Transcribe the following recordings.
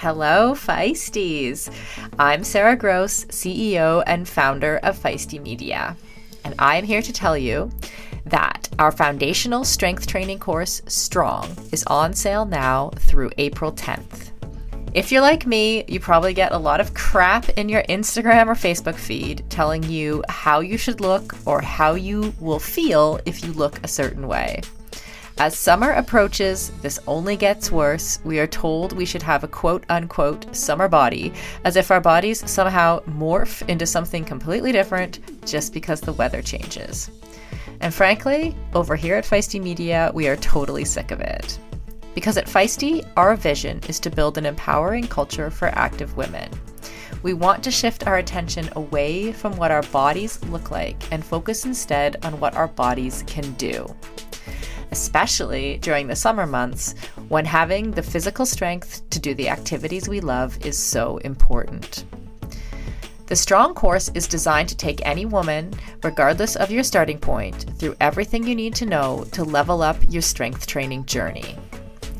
Hello, Feisties. I'm Sara Gross, CEO and founder of Feisty Media. And I'm here to tell you that our foundational strength training course, Strong, is on sale now through April 10th. If you're like me, you probably get a lot of crap in your Instagram or Facebook feed telling you how you should look or how you will feel if you look a certain way. As summer approaches, this only gets worse. We are told we should have a quote unquote summer body, as if our bodies somehow morph into something completely different just because the weather changes. And frankly, over here at Feisty Media, we are totally sick of it. Because at Feisty, our vision is to build an empowering culture for active women. We want to shift our attention away from what our bodies look like and focus instead on what our bodies can do. Especially during the summer months when having the physical strength to do the activities we love is so important. The Strong course is designed to take any woman, regardless of your starting point, through everything you need to know to level up your strength training journey.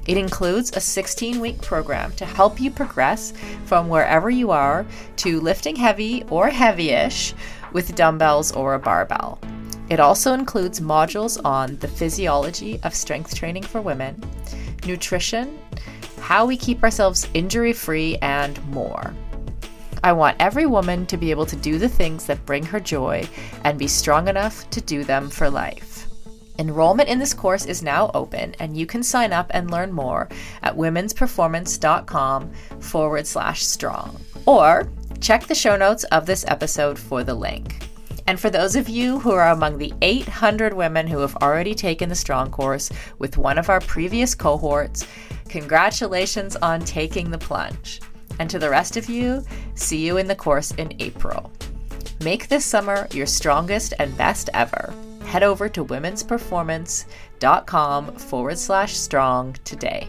It includes a 16 week program to help you progress from wherever you are to lifting heavy or heavyish with dumbbells or a barbell. It also includes modules on the physiology of strength training for women, nutrition, how we keep ourselves injury free, and more. I want every woman to be able to do the things that bring her joy and be strong enough to do them for life. Enrollment in this course is now open, and you can sign up and learn more at womensperformance.com forward slash strong. Or check the show notes of this episode for the link. And for those of you who are among the 800 women who have already taken the Strong course with one of our previous cohorts, congratulations on taking the plunge. And to the rest of you, see you in the course in April. Make this summer your strongest and best ever head over to womensperformance.com forward slash strong today.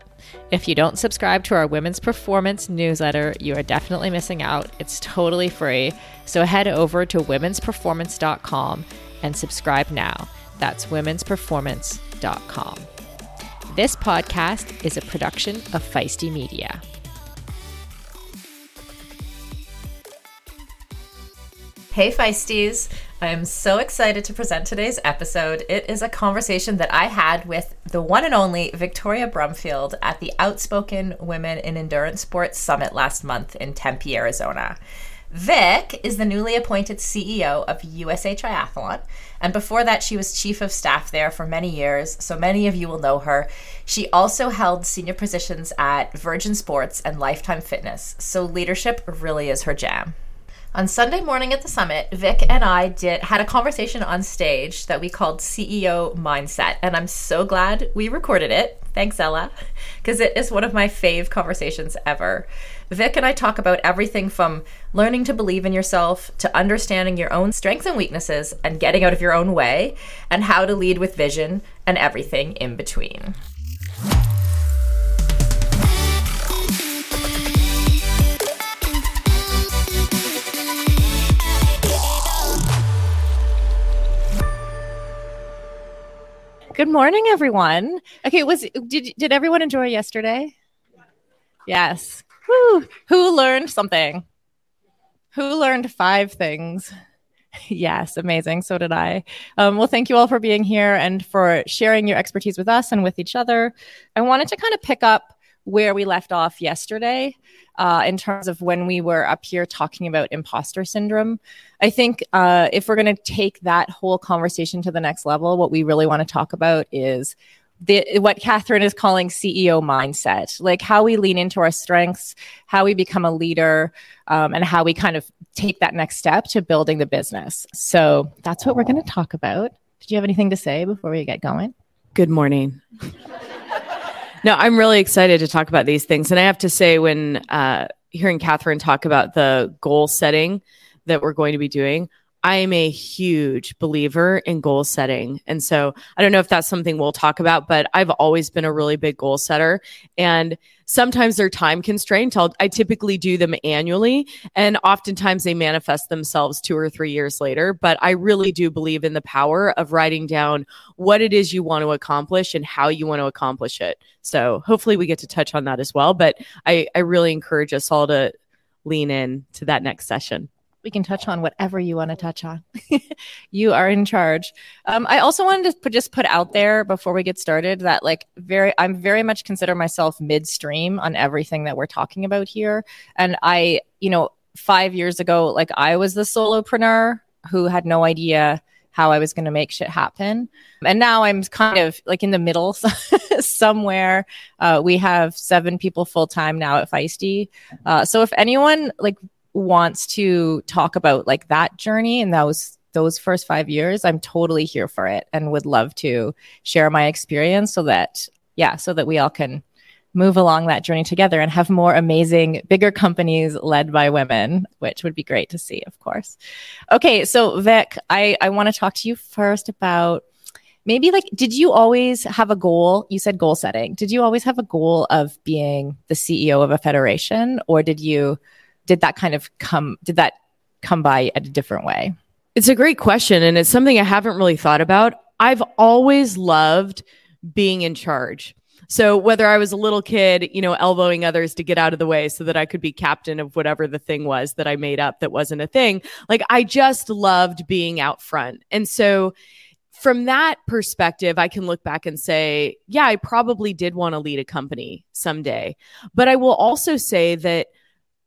If you don't subscribe to our Women's Performance newsletter, you are definitely missing out. It's totally free. So head over to womensperformance.com and subscribe now. That's womensperformance.com. This podcast is a production of Feisty Media. Hey, Feisties. I am so excited to present today's episode. It is a conversation that I had with the one and only Victoria Brumfield at the Outspoken Women in Endurance Sports Summit last month in Tempe, Arizona. Vic is the newly appointed CEO of USA Triathlon, and before that, she was chief of staff there for many years, so many of you will know her. She also held senior positions at Virgin Sports and Lifetime Fitness, so leadership really is her jam. On Sunday morning at the summit, Vic and I did had a conversation on stage that we called CEO Mindset, and I'm so glad we recorded it. Thanks, Ella, because it is one of my fave conversations ever. Vic and I talk about everything from learning to believe in yourself to understanding your own strengths and weaknesses and getting out of your own way, and how to lead with vision and everything in between. Good morning, everyone. Okay, was did did everyone enjoy yesterday? Yes. Woo. Who learned something? Who learned five things? Yes, amazing. So did I. Um, well, thank you all for being here and for sharing your expertise with us and with each other. I wanted to kind of pick up where we left off yesterday uh, in terms of when we were up here talking about imposter syndrome. I think uh, if we're going to take that whole conversation to the next level, what we really want to talk about is the, what Catherine is calling CEO mindset, like how we lean into our strengths, how we become a leader, um, and how we kind of take that next step to building the business. So that's what we're going to talk about. Did you have anything to say before we get going? Good morning. No, I'm really excited to talk about these things. And I have to say, when uh, hearing Catherine talk about the goal setting that we're going to be doing, I am a huge believer in goal setting. And so I don't know if that's something we'll talk about, but I've always been a really big goal setter. And sometimes they're time constrained. I'll, I typically do them annually, and oftentimes they manifest themselves two or three years later. But I really do believe in the power of writing down what it is you want to accomplish and how you want to accomplish it. So hopefully we get to touch on that as well. But I, I really encourage us all to lean in to that next session we can touch on whatever you want to touch on. you are in charge. Um, I also wanted to put, just put out there before we get started that like very, I'm very much consider myself midstream on everything that we're talking about here. And I, you know, five years ago, like I was the solopreneur who had no idea how I was going to make shit happen. And now I'm kind of like in the middle somewhere. Uh, we have seven people full time now at Feisty. Uh, so if anyone like wants to talk about like that journey and those those first five years, I'm totally here for it and would love to share my experience so that yeah, so that we all can move along that journey together and have more amazing, bigger companies led by women, which would be great to see, of course. Okay, so Vic, I, I want to talk to you first about maybe like, did you always have a goal? You said goal setting. Did you always have a goal of being the CEO of a federation, or did you did that kind of come did that come by at a different way? It's a great question and it's something I haven't really thought about. I've always loved being in charge. So whether I was a little kid, you know, elbowing others to get out of the way so that I could be captain of whatever the thing was that I made up that wasn't a thing, like I just loved being out front. And so from that perspective, I can look back and say, yeah, I probably did want to lead a company someday. But I will also say that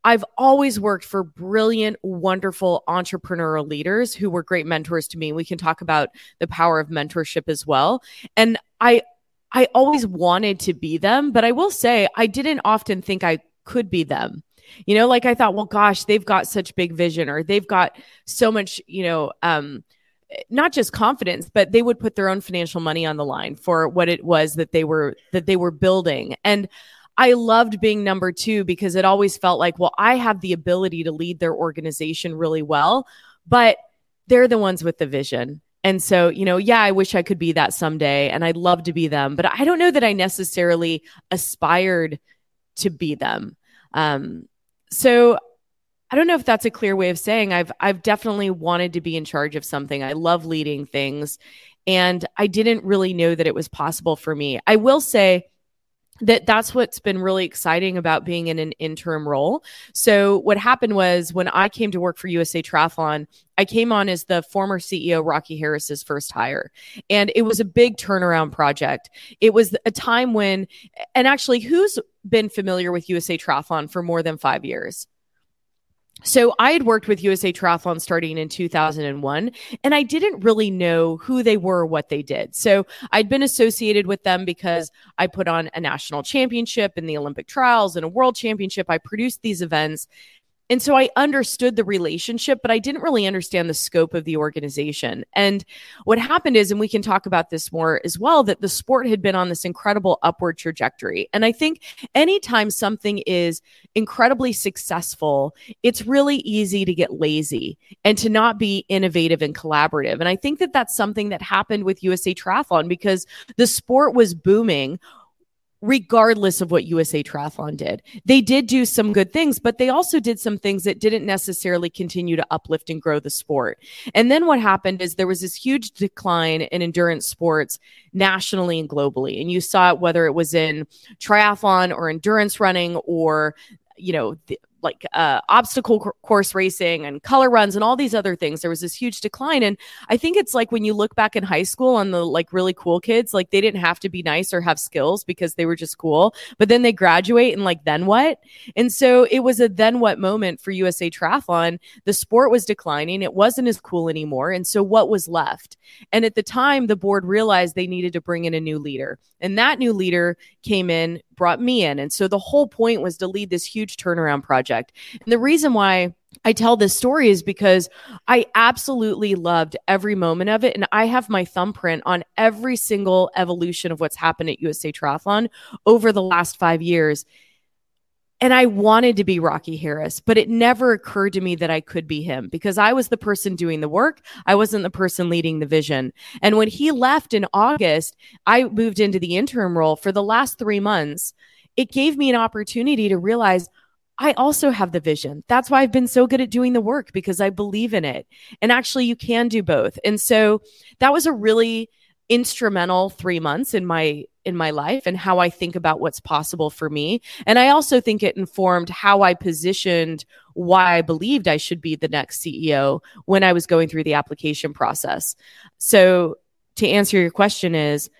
I've always worked for brilliant, wonderful entrepreneurial leaders who were great mentors to me. We can talk about the power of mentorship as well. And I I always wanted to be them, but I will say I didn't often think I could be them. You know, like I thought, well, gosh, they've got such big vision or they've got so much, you know, um, not just confidence, but they would put their own financial money on the line for what it was that they were that they were building. And I loved being number two because it always felt like, well, I have the ability to lead their organization really well, but they're the ones with the vision. And so, you know, yeah, I wish I could be that someday and I'd love to be them, but I don't know that I necessarily aspired to be them. Um, so I don't know if that's a clear way of saying I've I've definitely wanted to be in charge of something. I love leading things and I didn't really know that it was possible for me. I will say that that's what's been really exciting about being in an interim role. So what happened was when I came to work for USA Triathlon, I came on as the former CEO Rocky Harris's first hire. And it was a big turnaround project. It was a time when and actually who's been familiar with USA Triathlon for more than 5 years? So I had worked with USA Triathlon starting in 2001, and I didn't really know who they were or what they did. So I'd been associated with them because I put on a national championship in the Olympic trials and a world championship. I produced these events. And so I understood the relationship, but I didn't really understand the scope of the organization. And what happened is, and we can talk about this more as well, that the sport had been on this incredible upward trajectory. And I think anytime something is incredibly successful, it's really easy to get lazy and to not be innovative and collaborative. And I think that that's something that happened with USA Triathlon because the sport was booming regardless of what USA Triathlon did. They did do some good things, but they also did some things that didn't necessarily continue to uplift and grow the sport. And then what happened is there was this huge decline in endurance sports nationally and globally. And you saw it whether it was in triathlon or endurance running or, you know, the, like uh, obstacle course racing and color runs and all these other things. There was this huge decline. And I think it's like when you look back in high school on the like really cool kids, like they didn't have to be nice or have skills because they were just cool. But then they graduate and like, then what? And so it was a then what moment for USA Triathlon. The sport was declining, it wasn't as cool anymore. And so what was left? And at the time, the board realized they needed to bring in a new leader. And that new leader came in, brought me in. And so the whole point was to lead this huge turnaround project. And the reason why I tell this story is because I absolutely loved every moment of it. And I have my thumbprint on every single evolution of what's happened at USA Triathlon over the last five years. And I wanted to be Rocky Harris, but it never occurred to me that I could be him because I was the person doing the work. I wasn't the person leading the vision. And when he left in August, I moved into the interim role for the last three months. It gave me an opportunity to realize I also have the vision. That's why I've been so good at doing the work because I believe in it. And actually, you can do both. And so that was a really instrumental three months in my in my life and how I think about what's possible for me. And I also think it informed how I positioned why I believed I should be the next CEO when I was going through the application process. So to answer your question is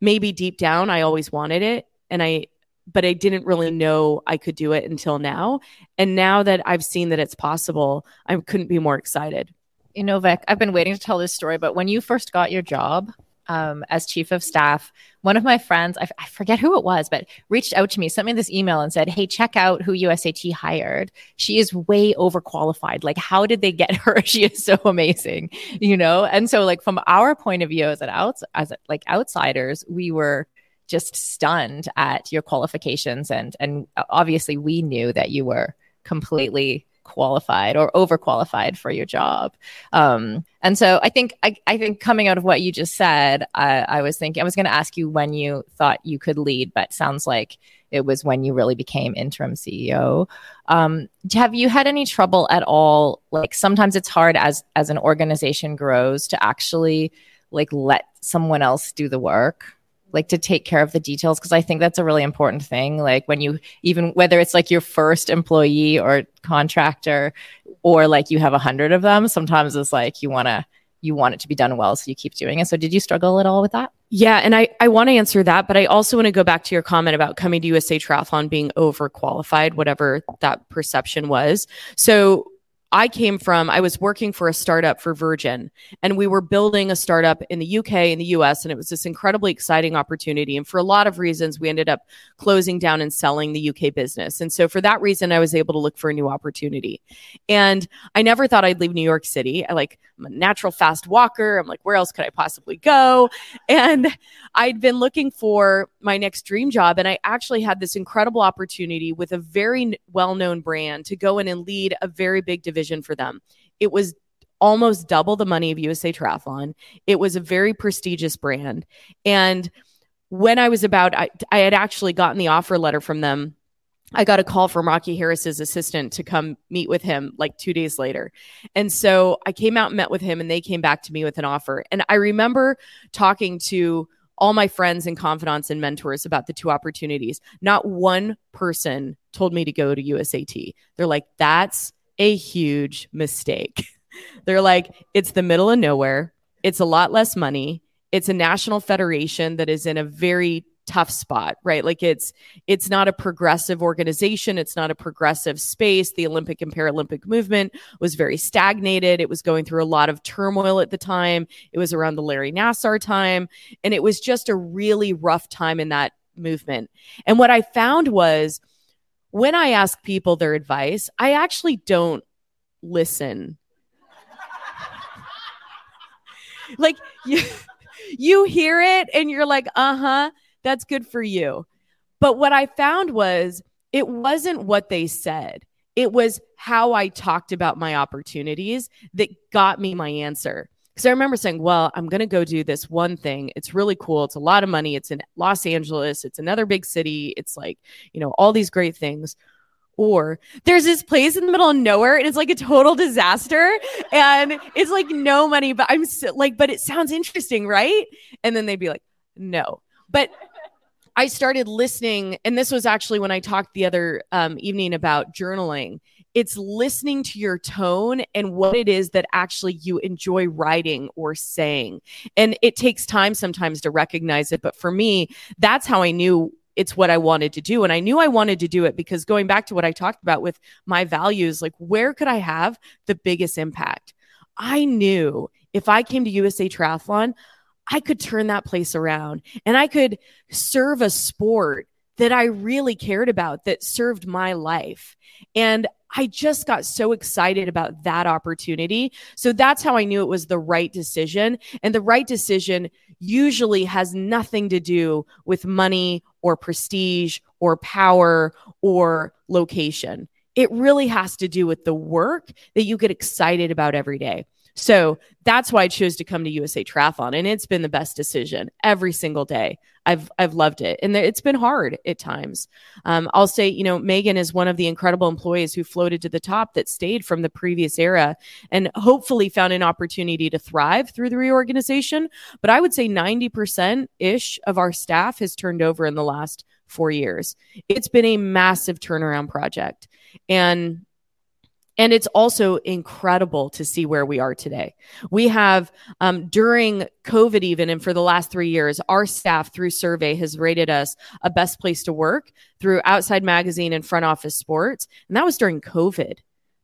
maybe deep down I always wanted it and I but I didn't really know I could do it until now. And now that I've seen that it's possible, I couldn't be more excited. You know, Vic, I've been waiting to tell this story, but when you first got your job, um, as chief of staff, one of my friends, I, f- I forget who it was, but reached out to me, sent me this email and said, Hey, check out who USAT hired. She is way overqualified. Like, how did they get her? she is so amazing, you know? And so, like, from our point of view as an outs, as like outsiders, we were just stunned at your qualifications. And, and obviously we knew that you were completely qualified or overqualified for your job. Um, and so I think I, I, think coming out of what you just said, I, I was thinking I was going to ask you when you thought you could lead, but sounds like it was when you really became interim CEO. Um, have you had any trouble at all? Like sometimes it's hard as as an organization grows to actually like let someone else do the work like to take care of the details because I think that's a really important thing. Like when you even whether it's like your first employee or contractor or like you have a hundred of them, sometimes it's like you want to you want it to be done well so you keep doing it. So did you struggle at all with that? Yeah, and I, I want to answer that, but I also want to go back to your comment about coming to USA Triathlon being overqualified, whatever that perception was. So I came from, I was working for a startup for Virgin, and we were building a startup in the UK and the US, and it was this incredibly exciting opportunity. And for a lot of reasons, we ended up closing down and selling the UK business. And so for that reason, I was able to look for a new opportunity. And I never thought I'd leave New York City. I like, I'm a natural fast walker. I'm like, where else could I possibly go? And I'd been looking for my next dream job, and I actually had this incredible opportunity with a very well known brand to go in and lead a very big division vision for them. It was almost double the money of USA Triathlon. It was a very prestigious brand. And when I was about, I, I had actually gotten the offer letter from them. I got a call from Rocky Harris's assistant to come meet with him like two days later. And so I came out and met with him, and they came back to me with an offer. And I remember talking to all my friends and confidants and mentors about the two opportunities. Not one person told me to go to USAT. They're like, that's a huge mistake. They're like, it's the middle of nowhere. It's a lot less money. It's a national federation that is in a very tough spot, right? Like it's it's not a progressive organization, it's not a progressive space. The Olympic and Paralympic movement was very stagnated. It was going through a lot of turmoil at the time. It was around the Larry Nassar time, and it was just a really rough time in that movement. And what I found was when I ask people their advice, I actually don't listen. like you you hear it and you're like, "Uh-huh, that's good for you." But what I found was it wasn't what they said. It was how I talked about my opportunities that got me my answer. Because I remember saying, well, I'm going to go do this one thing. It's really cool. It's a lot of money. It's in Los Angeles. It's another big city. It's like, you know, all these great things. Or there's this place in the middle of nowhere and it's like a total disaster and it's like no money, but I'm so, like, but it sounds interesting, right? And then they'd be like, no. But I started listening, and this was actually when I talked the other um, evening about journaling. It's listening to your tone and what it is that actually you enjoy writing or saying. And it takes time sometimes to recognize it. But for me, that's how I knew it's what I wanted to do. And I knew I wanted to do it because going back to what I talked about with my values, like where could I have the biggest impact? I knew if I came to USA Triathlon, I could turn that place around and I could serve a sport that I really cared about that served my life. And I just got so excited about that opportunity. So that's how I knew it was the right decision. And the right decision usually has nothing to do with money or prestige or power or location. It really has to do with the work that you get excited about every day. So that's why I chose to come to USA Triathlon, and it's been the best decision every single day. I've I've loved it, and it's been hard at times. Um, I'll say, you know, Megan is one of the incredible employees who floated to the top that stayed from the previous era, and hopefully found an opportunity to thrive through the reorganization. But I would say ninety percent ish of our staff has turned over in the last four years. It's been a massive turnaround project, and and it's also incredible to see where we are today. We have, um, during COVID, even, and for the last three years, our staff through survey has rated us a best place to work through Outside Magazine and Front Office Sports. And that was during COVID.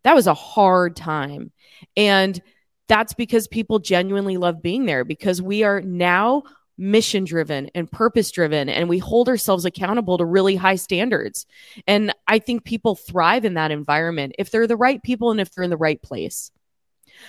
That was a hard time. And that's because people genuinely love being there because we are now mission driven and purpose driven and we hold ourselves accountable to really high standards. And i think people thrive in that environment if they're the right people and if they're in the right place.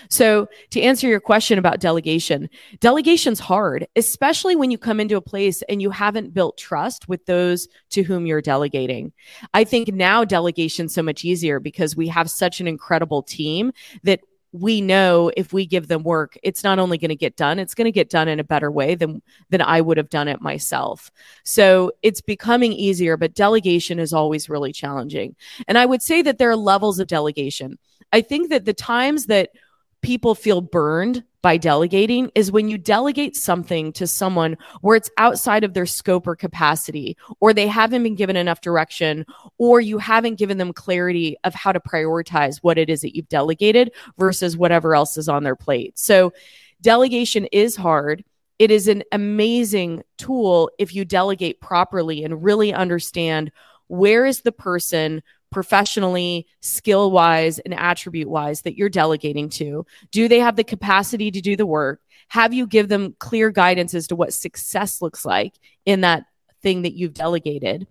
So to answer your question about delegation delegation's hard especially when you come into a place and you haven't built trust with those to whom you're delegating. I think now delegation's so much easier because we have such an incredible team that we know if we give them work it's not only going to get done it's going to get done in a better way than than I would have done it myself. So it's becoming easier but delegation is always really challenging. And I would say that there are levels of delegation. I think that the times that people feel burned by delegating is when you delegate something to someone where it's outside of their scope or capacity, or they haven't been given enough direction, or you haven't given them clarity of how to prioritize what it is that you've delegated versus whatever else is on their plate. So, delegation is hard. It is an amazing tool if you delegate properly and really understand where is the person professionally, skill wise, and attribute wise that you're delegating to? Do they have the capacity to do the work? Have you give them clear guidance as to what success looks like in that thing that you've delegated?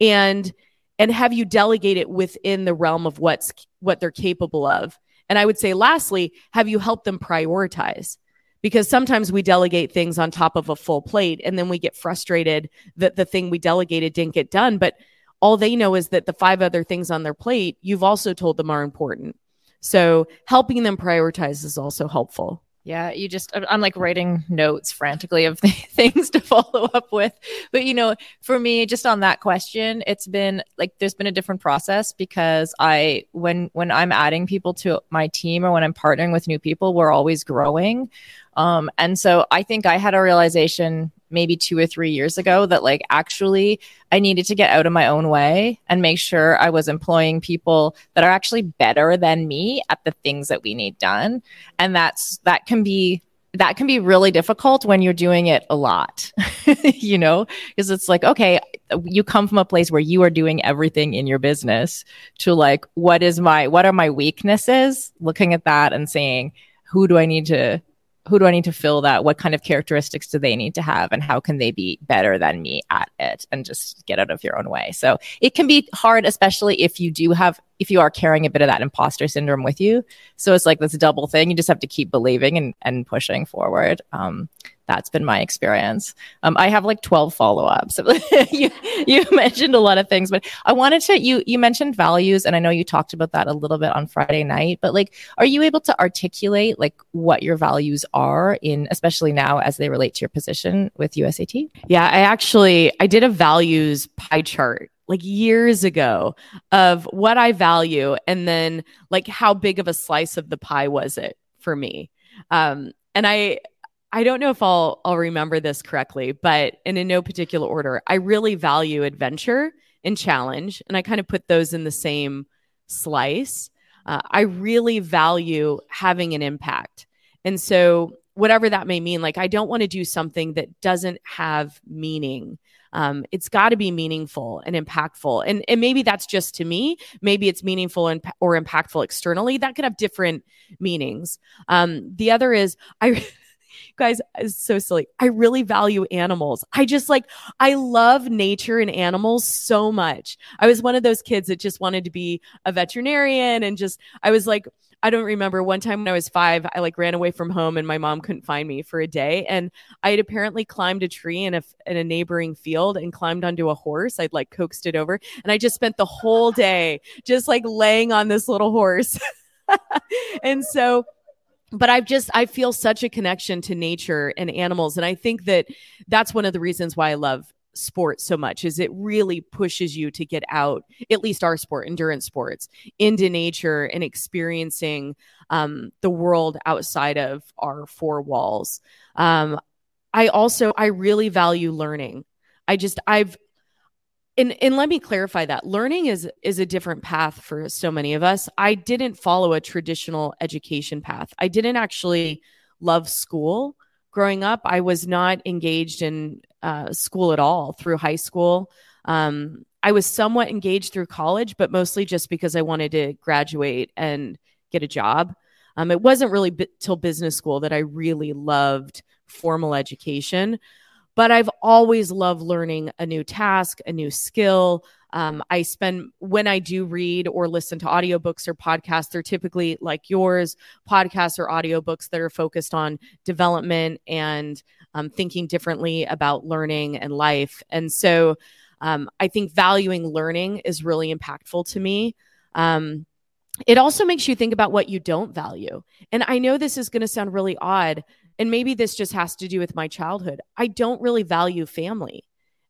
And and have you delegate it within the realm of what's what they're capable of? And I would say lastly, have you helped them prioritize? because sometimes we delegate things on top of a full plate and then we get frustrated that the thing we delegated didn't get done but all they know is that the five other things on their plate you've also told them are important. So helping them prioritize is also helpful. Yeah, you just, I'm like writing notes frantically of things to follow up with. But, you know, for me, just on that question, it's been like there's been a different process because I, when, when I'm adding people to my team or when I'm partnering with new people, we're always growing. Um, and so I think I had a realization maybe two or three years ago that like actually I needed to get out of my own way and make sure I was employing people that are actually better than me at the things that we need done. And that's that can be that can be really difficult when you're doing it a lot, you know, because it's like, okay, you come from a place where you are doing everything in your business to like, what is my, what are my weaknesses? Looking at that and saying, who do I need to who do I need to fill that? What kind of characteristics do they need to have? And how can they be better than me at it and just get out of your own way? So it can be hard, especially if you do have, if you are carrying a bit of that imposter syndrome with you. So it's like this double thing. You just have to keep believing and, and pushing forward. Um, that's been my experience. Um, I have like 12 follow-ups. you, you mentioned a lot of things, but I wanted to, you, you mentioned values and I know you talked about that a little bit on Friday night, but like, are you able to articulate like what your values are in, especially now as they relate to your position with USAT? Yeah, I actually, I did a values pie chart like years ago of what I value and then like how big of a slice of the pie was it for me. Um, and I I don't know if I'll I'll remember this correctly, but and in no particular order, I really value adventure and challenge, and I kind of put those in the same slice. Uh, I really value having an impact, and so whatever that may mean, like I don't want to do something that doesn't have meaning. Um, it's got to be meaningful and impactful, and and maybe that's just to me. Maybe it's meaningful and or impactful externally. That could have different meanings. Um, the other is I. guys is so silly. I really value animals. I just like I love nature and animals so much. I was one of those kids that just wanted to be a veterinarian and just I was like I don't remember one time when I was five, I like ran away from home and my mom couldn't find me for a day. And I had apparently climbed a tree in a, in a neighboring field and climbed onto a horse. I'd like coaxed it over. And I just spent the whole day just like laying on this little horse. and so but I've just I feel such a connection to nature and animals and I think that that's one of the reasons why I love sports so much is it really pushes you to get out at least our sport endurance sports into nature and experiencing um, the world outside of our four walls. Um, i also i really value learning. I just i've and and let me clarify that. Learning is is a different path for so many of us. I didn't follow a traditional education path. I didn't actually love school. Growing up i was not engaged in uh, school at all through high school um, i was somewhat engaged through college but mostly just because i wanted to graduate and get a job um, it wasn't really b- till business school that i really loved formal education but I've always loved learning a new task, a new skill. Um, I spend when I do read or listen to audiobooks or podcasts, they're typically like yours, podcasts or audiobooks that are focused on development and um, thinking differently about learning and life. And so um, I think valuing learning is really impactful to me. Um, it also makes you think about what you don't value. And I know this is going to sound really odd, and maybe this just has to do with my childhood. I don't really value family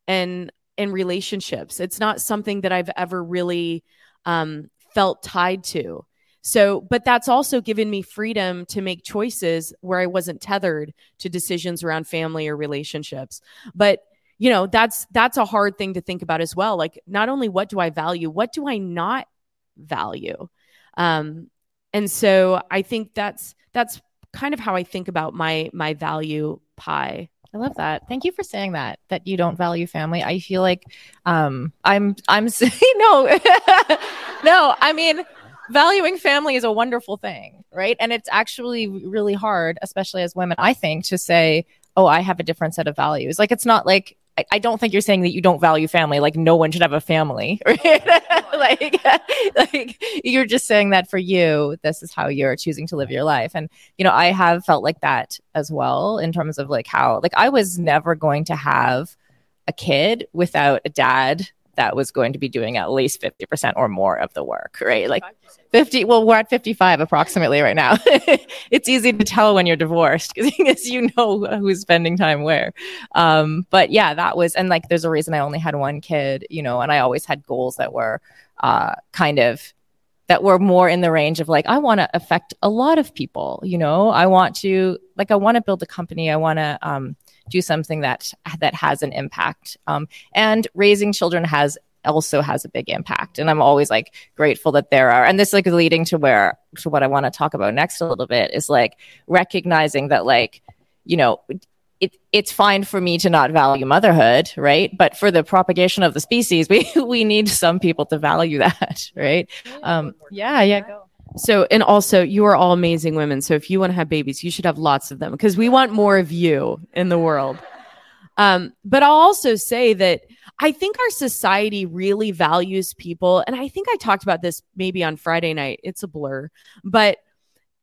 and and relationships. It's not something that I've ever really um, felt tied to. So, but that's also given me freedom to make choices where I wasn't tethered to decisions around family or relationships. But you know, that's that's a hard thing to think about as well. Like, not only what do I value, what do I not value? Um, and so I think that's that's kind of how I think about my my value pie. I love that. Thank you for saying that that you don't value family. I feel like um I'm I'm no no, I mean valuing family is a wonderful thing, right? And it's actually really hard, especially as women, I think, to say, "Oh, I have a different set of values." Like it's not like I, I don't think you're saying that you don't value family. Like no one should have a family, right? like, like you're just saying that for you, this is how you're choosing to live your life. And you know, I have felt like that as well in terms of like how, like, I was never going to have a kid without a dad that was going to be doing at least 50% or more of the work, right? Like 50, well, we're at 55 approximately right now. it's easy to tell when you're divorced because you know who's spending time where. Um, but yeah, that was, and like there's a reason I only had one kid, you know, and I always had goals that were uh, kind of that were more in the range of like i want to affect a lot of people you know i want to like i want to build a company i want to um, do something that that has an impact. Um, and raising children has also has a big impact. And I'm always like grateful that there are, and this like leading to where to what I want to talk about next a little bit is like recognizing that like, you know, it, it's fine for me to not value motherhood, right? But for the propagation of the species, we we need some people to value that, right? Um, yeah, yeah, go. So, and also, you are all amazing women. So, if you want to have babies, you should have lots of them because we want more of you in the world. Um, but I'll also say that I think our society really values people. And I think I talked about this maybe on Friday night. It's a blur, but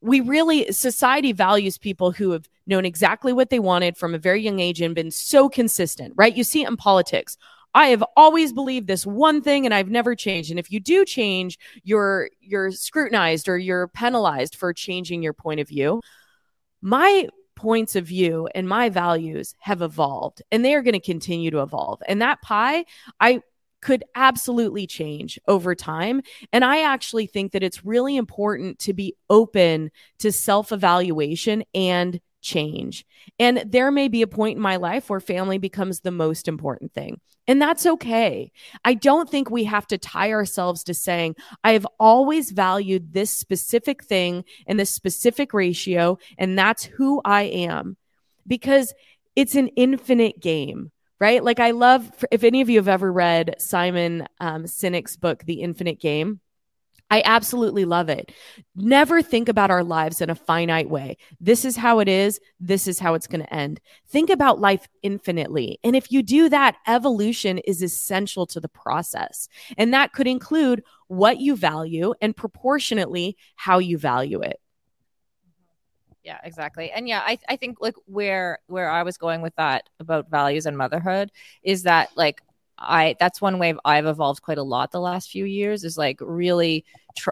we really, society values people who have known exactly what they wanted from a very young age and been so consistent, right? You see it in politics. I have always believed this one thing and I've never changed. And if you do change, you're you're scrutinized or you're penalized for changing your point of view. My points of view and my values have evolved and they are going to continue to evolve. And that pie, I could absolutely change over time. And I actually think that it's really important to be open to self evaluation and change. And there may be a point in my life where family becomes the most important thing. And that's okay. I don't think we have to tie ourselves to saying, I have always valued this specific thing and this specific ratio, and that's who I am. Because it's an infinite game, right? Like, I love, if any of you have ever read Simon um, Sinek's book, The Infinite Game, I absolutely love it. Never think about our lives in a finite way. This is how it is. This is how it's going to end. Think about life infinitely. And if you do that, evolution is essential to the process. And that could include what you value and proportionately how you value it. Yeah, exactly. And yeah, I, I think like where where I was going with that about values and motherhood is that like I that's one way I've evolved quite a lot the last few years is like really tr-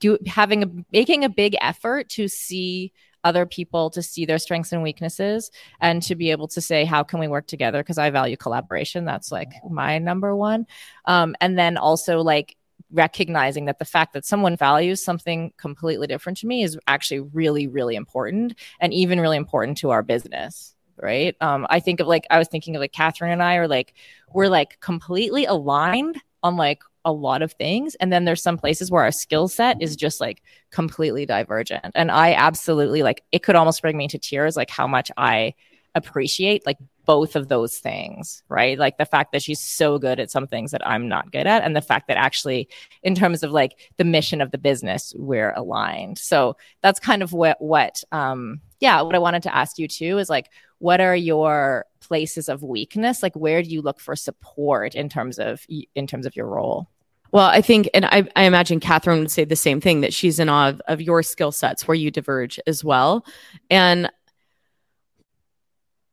do having a making a big effort to see other people to see their strengths and weaknesses and to be able to say how can we work together? Because i value collaboration. That's like my number one. Um, and then also like recognizing that the fact that someone values something completely different to me is actually really really important and even really important to our business right? Um, I think of like I was thinking of like Catherine and I are like we're like completely aligned on like a lot of things, and then there's some places where our skill set is just like completely divergent. And I absolutely like it could almost bring me to tears, like how much I appreciate like both of those things, right? Like the fact that she's so good at some things that I'm not good at, and the fact that actually, in terms of like the mission of the business, we're aligned. So that's kind of what, what, um, yeah, what I wanted to ask you too is like, what are your places of weakness? Like, where do you look for support in terms of in terms of your role? Well, I think, and I, I, imagine Catherine would say the same thing that she's in awe of, of your skill sets where you diverge as well. And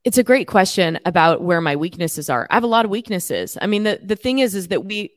it's a great question about where my weaknesses are. I have a lot of weaknesses. I mean, the, the thing is, is that we,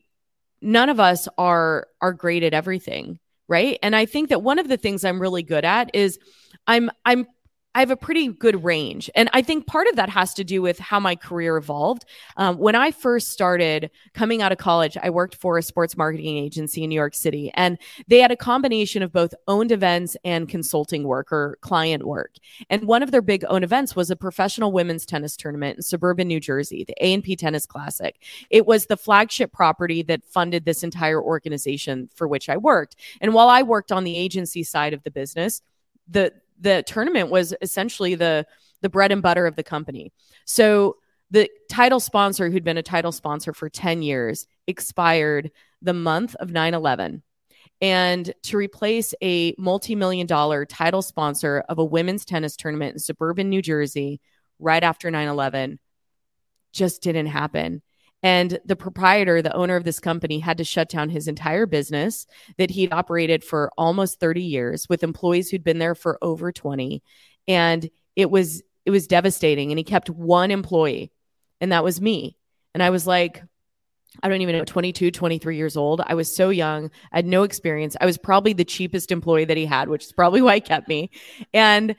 none of us are, are great at everything. Right. And I think that one of the things I'm really good at is I'm, I'm I have a pretty good range. And I think part of that has to do with how my career evolved. Um, when I first started coming out of college, I worked for a sports marketing agency in New York City, and they had a combination of both owned events and consulting work or client work. And one of their big owned events was a professional women's tennis tournament in suburban New Jersey, the A&P Tennis Classic. It was the flagship property that funded this entire organization for which I worked. And while I worked on the agency side of the business, the the tournament was essentially the the bread and butter of the company. So the title sponsor who'd been a title sponsor for 10 years expired the month of 9/11. And to replace a multi-million dollar title sponsor of a women's tennis tournament in suburban New Jersey right after 9/11 just didn't happen. And the proprietor, the owner of this company, had to shut down his entire business that he'd operated for almost 30 years with employees who'd been there for over 20. And it was it was devastating. And he kept one employee, and that was me. And I was like, I don't even know, 22, 23 years old. I was so young. I had no experience. I was probably the cheapest employee that he had, which is probably why he kept me. And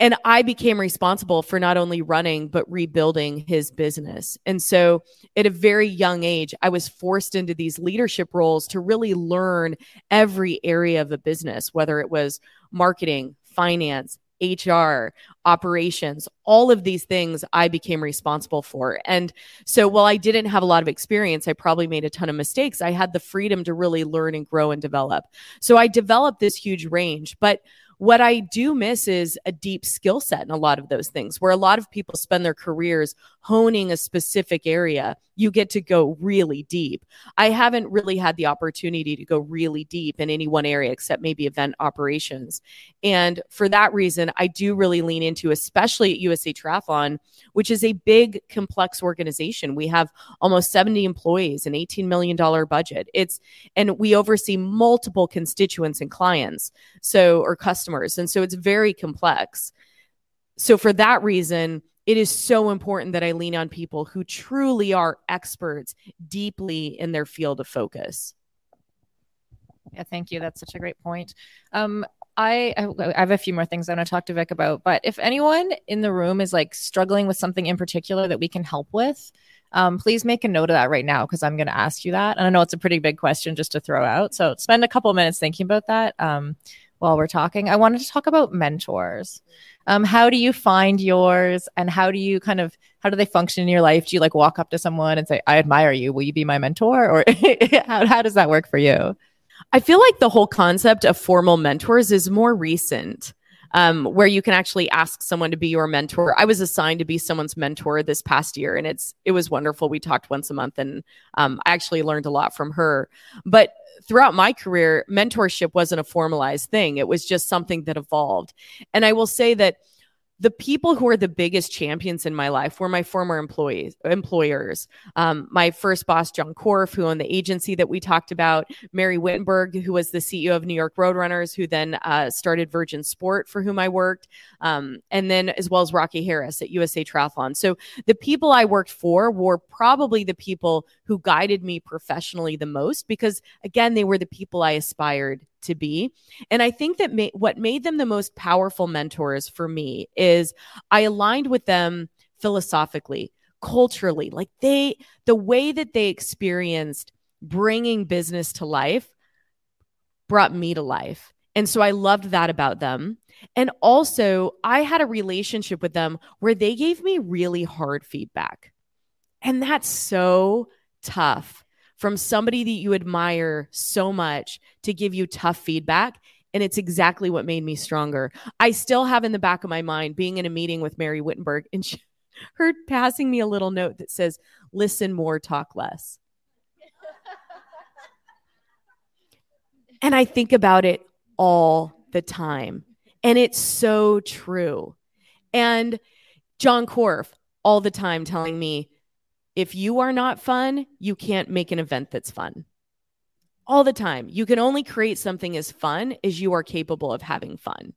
and I became responsible for not only running, but rebuilding his business. And so at a very young age, I was forced into these leadership roles to really learn every area of a business, whether it was marketing, finance, HR, operations, all of these things I became responsible for. And so while I didn't have a lot of experience, I probably made a ton of mistakes. I had the freedom to really learn and grow and develop. So I developed this huge range. But what I do miss is a deep skill set in a lot of those things where a lot of people spend their careers honing a specific area. You get to go really deep. I haven't really had the opportunity to go really deep in any one area except maybe event operations. And for that reason, I do really lean into, especially at USA Triathlon, which is a big, complex organization. We have almost 70 employees, an $18 million budget. It's, and we oversee multiple constituents and clients. So, or customers customers. And so it's very complex. So for that reason, it is so important that I lean on people who truly are experts deeply in their field of focus. Yeah, thank you. That's such a great point. Um, I I have a few more things I want to talk to Vic about, but if anyone in the room is like struggling with something in particular that we can help with, um, please make a note of that right now because I'm going to ask you that. And I know it's a pretty big question just to throw out, so spend a couple minutes thinking about that. Um, while we're talking. I wanted to talk about mentors. Um, how do you find yours and how do you kind of how do they function in your life? Do you like walk up to someone and say, I admire you, will you be my mentor? Or how, how does that work for you? I feel like the whole concept of formal mentors is more recent. Um, where you can actually ask someone to be your mentor. I was assigned to be someone's mentor this past year, and it's it was wonderful. We talked once a month, and um, I actually learned a lot from her. But throughout my career, mentorship wasn't a formalized thing; it was just something that evolved. And I will say that the people who are the biggest champions in my life were my former employees employers. Um, my first boss john korff who owned the agency that we talked about mary wittenberg who was the ceo of new york roadrunners who then uh, started virgin sport for whom i worked. Um, and then as well as rocky harris at usa triathlon. So the people i worked for were probably the people who guided me professionally the most because again they were the people i aspired to be. And I think that ma- what made them the most powerful mentors for me is I aligned with them philosophically, culturally. Like they, the way that they experienced bringing business to life brought me to life. And so I loved that about them. And also, I had a relationship with them where they gave me really hard feedback. And that's so tough from somebody that you admire so much to give you tough feedback. And it's exactly what made me stronger. I still have in the back of my mind being in a meeting with Mary Wittenberg and she, her passing me a little note that says, listen more, talk less. and I think about it all the time. And it's so true. And John Korff all the time telling me, if you are not fun, you can't make an event that's fun. All the time. You can only create something as fun as you are capable of having fun.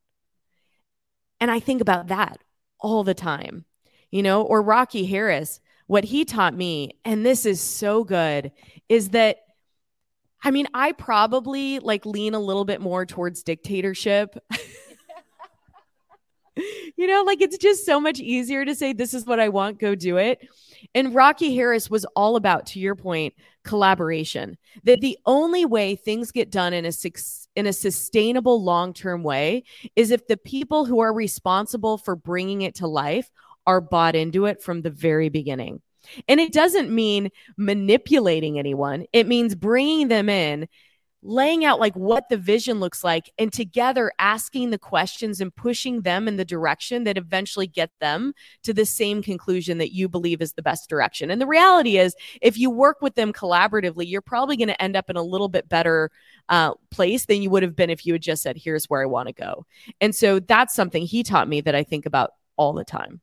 And I think about that all the time, you know, or Rocky Harris, what he taught me, and this is so good, is that I mean, I probably like lean a little bit more towards dictatorship. you know, like it's just so much easier to say, this is what I want, go do it. And Rocky Harris was all about, to your point, collaboration. That the only way things get done in a in a sustainable long term way is if the people who are responsible for bringing it to life are bought into it from the very beginning. And it doesn't mean manipulating anyone. It means bringing them in laying out like what the vision looks like and together asking the questions and pushing them in the direction that eventually get them to the same conclusion that you believe is the best direction. And the reality is if you work with them collaboratively, you're probably going to end up in a little bit better uh, place than you would have been if you had just said, here's where I want to go. And so that's something he taught me that I think about all the time.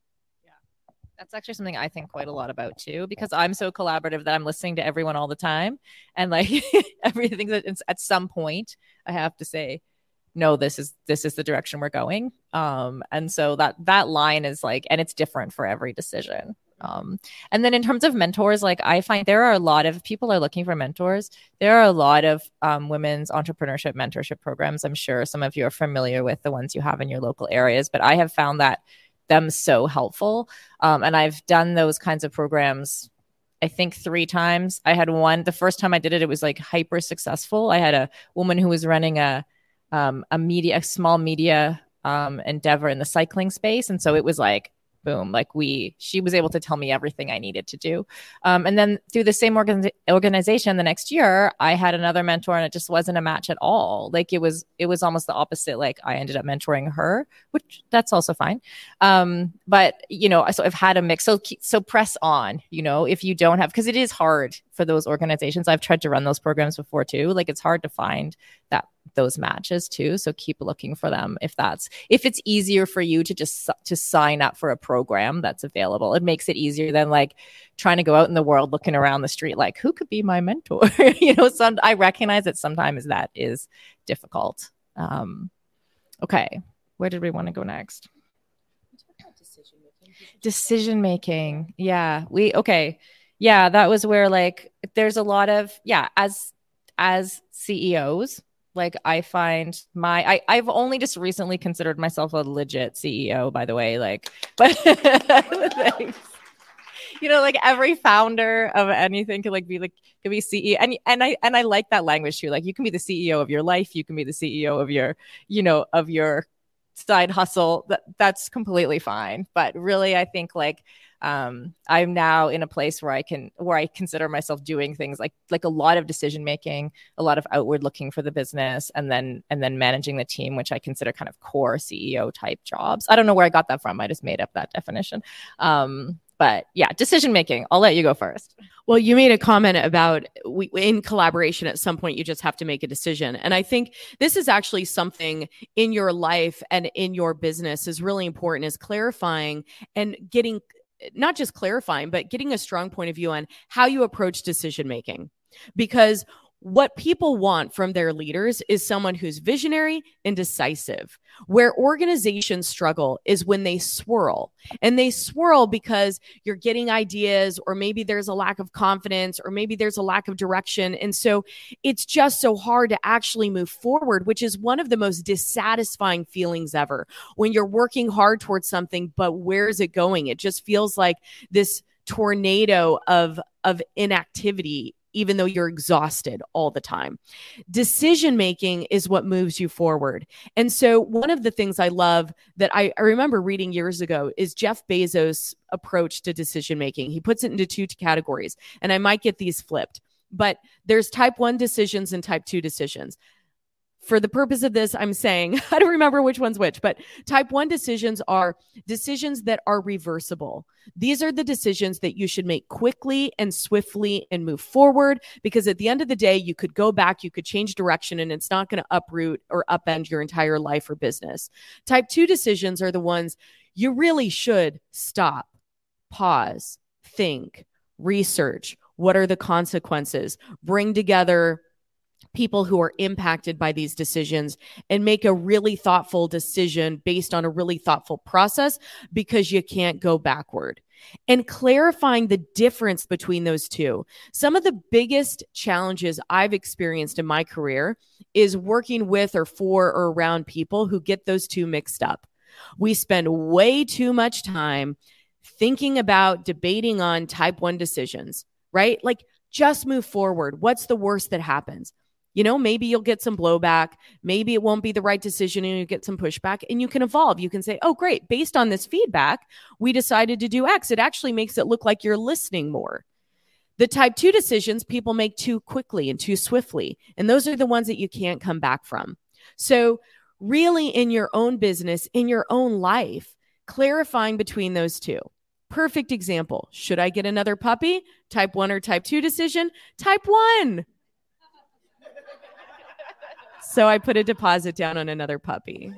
That's actually something I think quite a lot about too, because I'm so collaborative that I'm listening to everyone all the time. And like everything that at some point I have to say, no, this is this is the direction we're going. Um, and so that that line is like, and it's different for every decision. Um, and then in terms of mentors, like I find there are a lot of people are looking for mentors. There are a lot of um, women's entrepreneurship mentorship programs. I'm sure some of you are familiar with the ones you have in your local areas, but I have found that them so helpful. Um, and I've done those kinds of programs I think three times. I had one. The first time I did it, it was like hyper successful. I had a woman who was running a um, a media, a small media um, endeavor in the cycling space, and so it was like boom like we she was able to tell me everything i needed to do. Um, and then through the same organ- organization the next year i had another mentor and it just wasn't a match at all. Like it was it was almost the opposite. Like i ended up mentoring her which that's also fine. Um, but you know so i've had a mix. So so press on you know if you don't have because it is hard for those organizations. I've tried to run those programs before too. Like it's hard to find that those matches too. So keep looking for them if that's if it's easier for you to just to sign up for a program that's available. It makes it easier than like trying to go out in the world looking around the street like who could be my mentor? You know some i recognize that sometimes that is difficult. Um okay where did we want to go next? Decision making. Yeah we okay. Yeah that was where like there's a lot of yeah as as ceos like I find my I I've only just recently considered myself a legit CEO by the way like but you know, like every founder of anything could like be like could be CEO. And and I and I like that language too. Like you can be the CEO of your life, you can be the CEO of your, you know, of your side hustle. That that's completely fine. But really I think like um, I'm now in a place where I can where I consider myself doing things like like a lot of decision making, a lot of outward looking for the business, and then and then managing the team, which I consider kind of core CEO type jobs. I don't know where I got that from. I just made up that definition. Um, but yeah, decision making. I'll let you go first. Well, you made a comment about we, in collaboration at some point you just have to make a decision. And I think this is actually something in your life and in your business is really important is clarifying and getting not just clarifying, but getting a strong point of view on how you approach decision making. Because what people want from their leaders is someone who's visionary and decisive. Where organizations struggle is when they swirl. And they swirl because you're getting ideas, or maybe there's a lack of confidence, or maybe there's a lack of direction. And so it's just so hard to actually move forward, which is one of the most dissatisfying feelings ever. When you're working hard towards something, but where is it going? It just feels like this tornado of of inactivity even though you're exhausted all the time. Decision making is what moves you forward. And so, one of the things I love that I, I remember reading years ago is Jeff Bezos' approach to decision making. He puts it into two categories, and I might get these flipped, but there's type one decisions and type two decisions for the purpose of this, I'm saying, I don't remember which one's which, but type one decisions are decisions that are reversible. These are the decisions that you should make quickly and swiftly and move forward because at the end of the day, you could go back, you could change direction, and it's not going to uproot or upend your entire life or business. Type two decisions are the ones you really should stop, pause, think, research. What are the consequences? Bring together people who are impacted by these decisions and make a really thoughtful decision based on a really thoughtful process because you can't go backward. And clarifying the difference between those two. Some of the biggest challenges I've experienced in my career is working with or for or around people who get those two mixed up. We spend way too much time thinking about debating on type 1 decisions, right? Like just move forward. What's the worst that happens? You know, maybe you'll get some blowback. Maybe it won't be the right decision and you get some pushback and you can evolve. You can say, oh, great. Based on this feedback, we decided to do X. It actually makes it look like you're listening more. The type two decisions people make too quickly and too swiftly. And those are the ones that you can't come back from. So, really, in your own business, in your own life, clarifying between those two. Perfect example. Should I get another puppy? Type one or type two decision? Type one. So I put a deposit down on another puppy.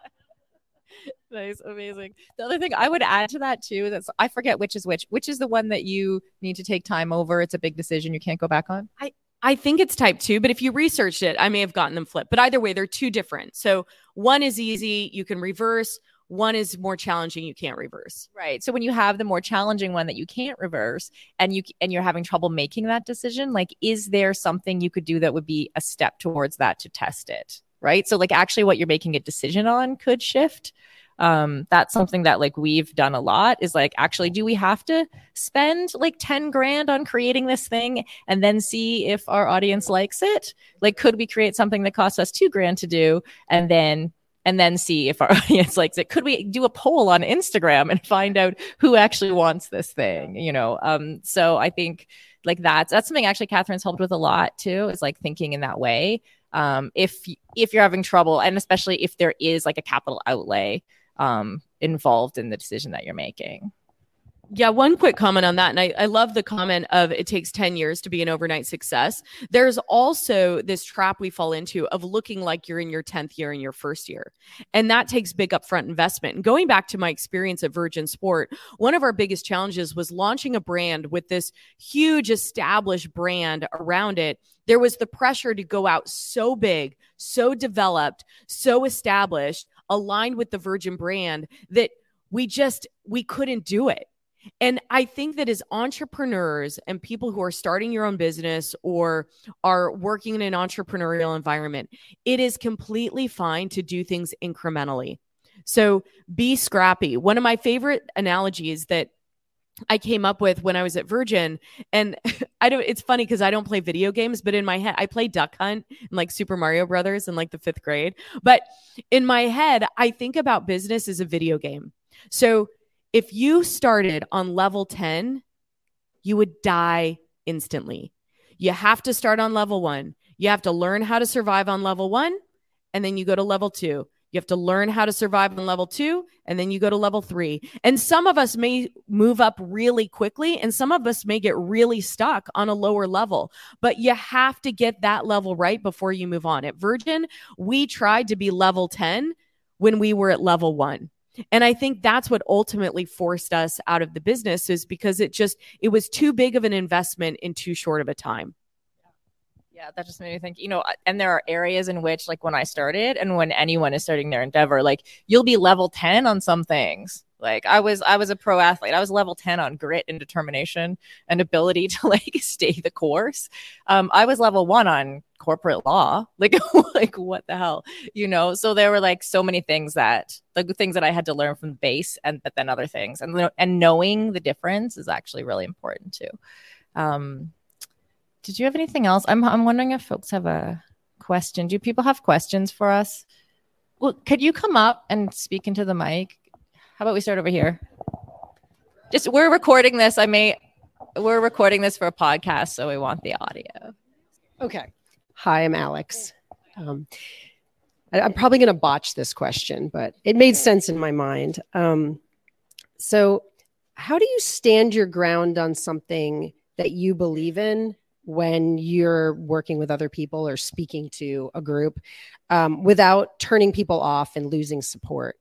nice, amazing. The other thing I would add to that too, that's I forget which is which. Which is the one that you need to take time over? It's a big decision you can't go back on. I I think it's type two, but if you researched it, I may have gotten them flipped. But either way, they're two different. So one is easy, you can reverse one is more challenging you can't reverse. Right. So when you have the more challenging one that you can't reverse and you and you're having trouble making that decision like is there something you could do that would be a step towards that to test it? Right? So like actually what you're making a decision on could shift. Um, that's something that like we've done a lot is like actually do we have to spend like 10 grand on creating this thing and then see if our audience likes it? Like could we create something that costs us two grand to do and then and then see if our audience likes it. Could we do a poll on Instagram and find out who actually wants this thing? You know, um, so I think like that's that's something actually Catherine's helped with a lot too. Is like thinking in that way. Um, if if you're having trouble, and especially if there is like a capital outlay um, involved in the decision that you're making. Yeah, one quick comment on that. And I, I love the comment of it takes 10 years to be an overnight success. There's also this trap we fall into of looking like you're in your 10th year in your first year. And that takes big upfront investment. And going back to my experience at Virgin Sport, one of our biggest challenges was launching a brand with this huge established brand around it. There was the pressure to go out so big, so developed, so established, aligned with the Virgin brand that we just we couldn't do it and I think that as entrepreneurs and people who are starting your own business or are working in an entrepreneurial environment, it is completely fine to do things incrementally. So be scrappy. One of my favorite analogies that I came up with when I was at Virgin. And I don't, it's funny because I don't play video games, but in my head, I play Duck Hunt and like Super Mario Brothers in like the fifth grade. But in my head, I think about business as a video game. So if you started on level 10, you would die instantly. You have to start on level one. You have to learn how to survive on level one, and then you go to level two. You have to learn how to survive on level two, and then you go to level three. And some of us may move up really quickly, and some of us may get really stuck on a lower level. But you have to get that level right before you move on. At Virgin, we tried to be level 10 when we were at level one. And I think that's what ultimately forced us out of the business is because it just it was too big of an investment in too short of a time. Yeah, that just made me think, you know, and there are areas in which, like when I started and when anyone is starting their endeavor, like you'll be level 10 on some things. Like I was, I was a pro athlete. I was level 10 on grit and determination and ability to like stay the course. Um, I was level one on corporate law. Like, like what the hell, you know? So there were like so many things that, the things that I had to learn from the base and, but then other things and, and knowing the difference is actually really important too. Um, did you have anything else? I'm I'm wondering if folks have a question. Do people have questions for us? Well, could you come up and speak into the mic? How about we start over here? Just we're recording this. I may we're recording this for a podcast, so we want the audio. Okay. Hi, I'm Alex. Um, I, am probably going to botch this question, but it made sense in my mind. Um, so, how do you stand your ground on something that you believe in when you're working with other people or speaking to a group um, without turning people off and losing support?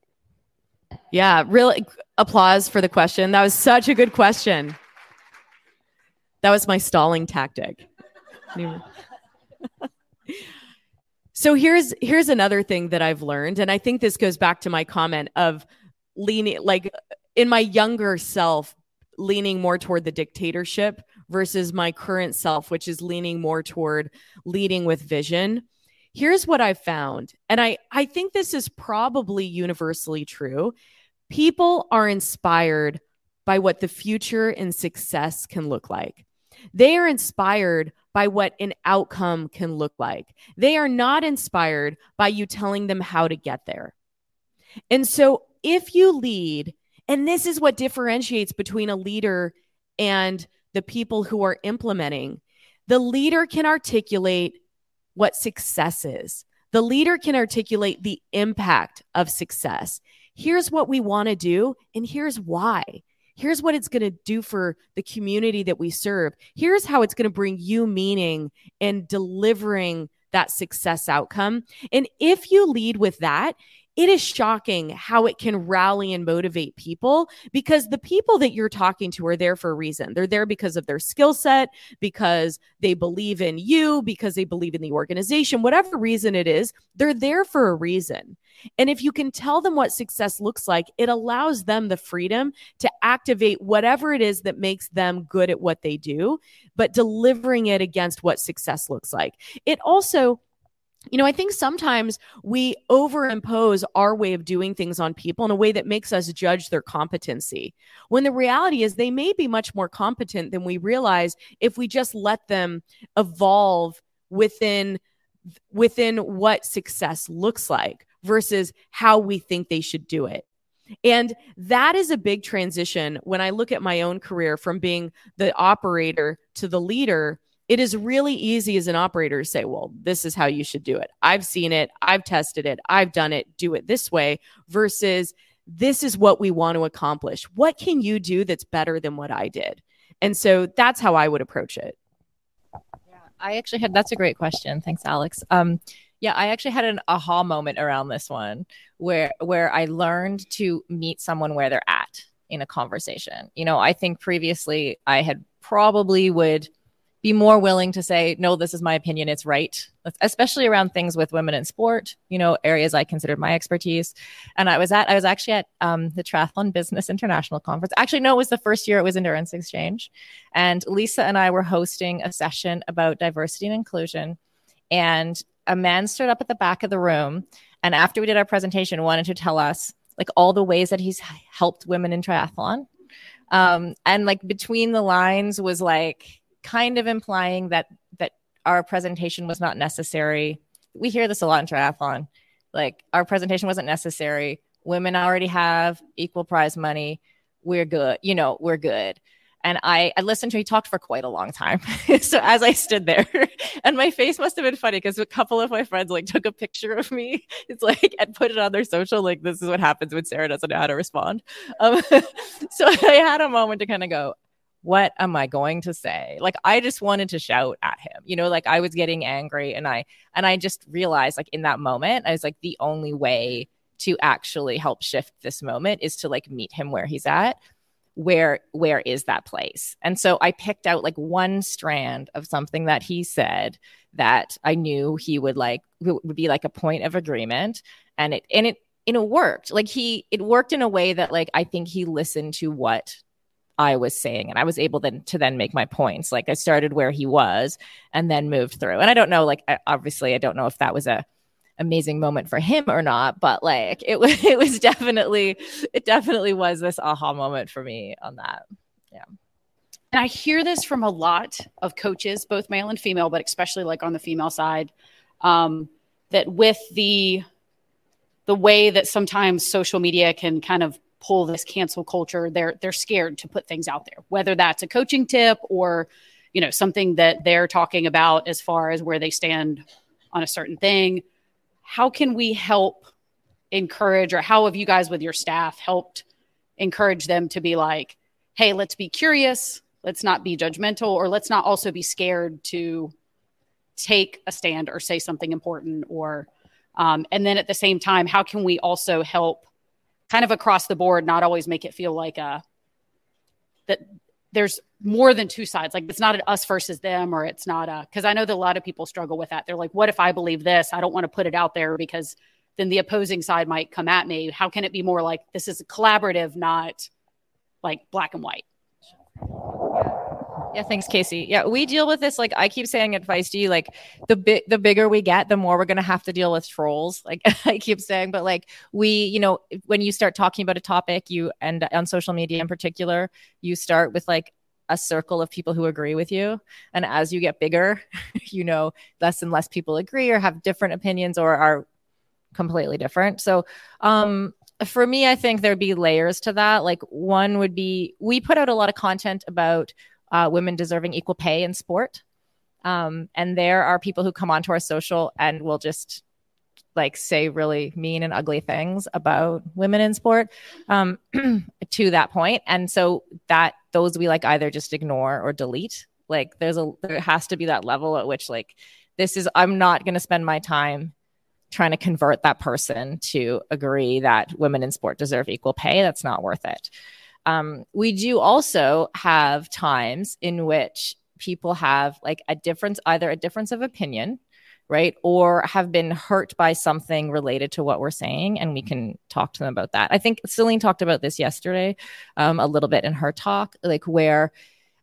Yeah, really applause for the question. That was such a good question. That was my stalling tactic. so here's here's another thing that I've learned and I think this goes back to my comment of leaning like in my younger self leaning more toward the dictatorship versus my current self, which is leaning more toward leading with vision. Here's what I found, and I, I think this is probably universally true. People are inspired by what the future and success can look like. They are inspired by what an outcome can look like. They are not inspired by you telling them how to get there. And so, if you lead, and this is what differentiates between a leader and the people who are implementing. The leader can articulate what success is. The leader can articulate the impact of success. Here's what we want to do, and here's why. Here's what it's going to do for the community that we serve. Here's how it's going to bring you meaning in delivering that success outcome. And if you lead with that, it is shocking how it can rally and motivate people because the people that you're talking to are there for a reason. They're there because of their skill set, because they believe in you, because they believe in the organization, whatever reason it is, they're there for a reason. And if you can tell them what success looks like, it allows them the freedom to activate whatever it is that makes them good at what they do, but delivering it against what success looks like. It also you know, I think sometimes we overimpose our way of doing things on people in a way that makes us judge their competency. When the reality is they may be much more competent than we realize if we just let them evolve within within what success looks like versus how we think they should do it. And that is a big transition when I look at my own career from being the operator to the leader it is really easy as an operator to say, well, this is how you should do it. I've seen it, I've tested it, I've done it, do it this way, versus this is what we want to accomplish. What can you do that's better than what I did? And so that's how I would approach it. Yeah, I actually had that's a great question. Thanks, Alex. Um, yeah, I actually had an aha moment around this one where where I learned to meet someone where they're at in a conversation. You know, I think previously I had probably would be more willing to say, no, this is my opinion, it's right, especially around things with women in sport, you know, areas I considered my expertise. And I was at, I was actually at um, the Triathlon Business International Conference. Actually, no, it was the first year it was Endurance Exchange. And Lisa and I were hosting a session about diversity and inclusion. And a man stood up at the back of the room. And after we did our presentation, wanted to tell us like all the ways that he's helped women in triathlon Um, and like between the lines was like kind of implying that that our presentation was not necessary. We hear this a lot in triathlon. Like our presentation wasn't necessary. Women already have equal prize money. We're good. You know, we're good. And I, I listened to he talked for quite a long time. so as I stood there, and my face must have been funny because a couple of my friends like took a picture of me. It's like and put it on their social. Like this is what happens when Sara doesn't know how to respond. Um, so I had a moment to kind of go, what am I going to say? Like I just wanted to shout at him, you know, like I was getting angry and I and I just realized like in that moment, I was like the only way to actually help shift this moment is to like meet him where he's at. Where where is that place? And so I picked out like one strand of something that he said that I knew he would like would be like a point of agreement and it and it and it worked. Like he it worked in a way that like I think he listened to what I was saying. And I was able then to then make my points. Like I started where he was and then moved through. And I don't know, like obviously I don't know if that was a amazing moment for him or not, but like it was it was definitely it definitely was this aha moment for me on that. Yeah. And I hear this from a lot of coaches, both male and female, but especially like on the female side, um, that with the the way that sometimes social media can kind of pull this cancel culture they're they're scared to put things out there whether that's a coaching tip or you know something that they're talking about as far as where they stand on a certain thing. How can we help encourage or how have you guys with your staff helped encourage them to be like hey let's be curious let's not be judgmental or let's not also be scared to take a stand or say something important or um, and then at the same time how can we also help kind of across the board, not always make it feel like a uh, that there's more than two sides. Like it's not an us versus them, or it's not a because I know that a lot of people struggle with that. They're like, what if I believe this? I don't want to put it out there because then the opposing side might come at me. How can it be more like this is collaborative, not like black and white? Yeah, thanks, Casey. Yeah, we deal with this. Like I keep saying at Feisty, like the big, the bigger we get, the more we're gonna have to deal with trolls. Like I keep saying, but like we, you know, when you start talking about a topic, you and on social media in particular, you start with like a circle of people who agree with you, and as you get bigger, you know, less and less people agree or have different opinions or are completely different. So, um, for me, I think there'd be layers to that. Like one would be we put out a lot of content about uh, women deserving equal pay in sport. Um, and there are people who come onto our social and will just like say really mean and ugly things about women in sport um, to that point. And so that those we like either just ignore or delete. Like there's a there has to be that level at which like this is I'm not going to spend my time trying to convert that person to agree that women in sport deserve equal pay. That's not worth it. Um, we do also have times in which people have like a difference, either a difference of opinion, right? Or have been hurt by something related to what we're saying. And we can talk to them about that. I think Celine talked about this yesterday um, a little bit in her talk, like where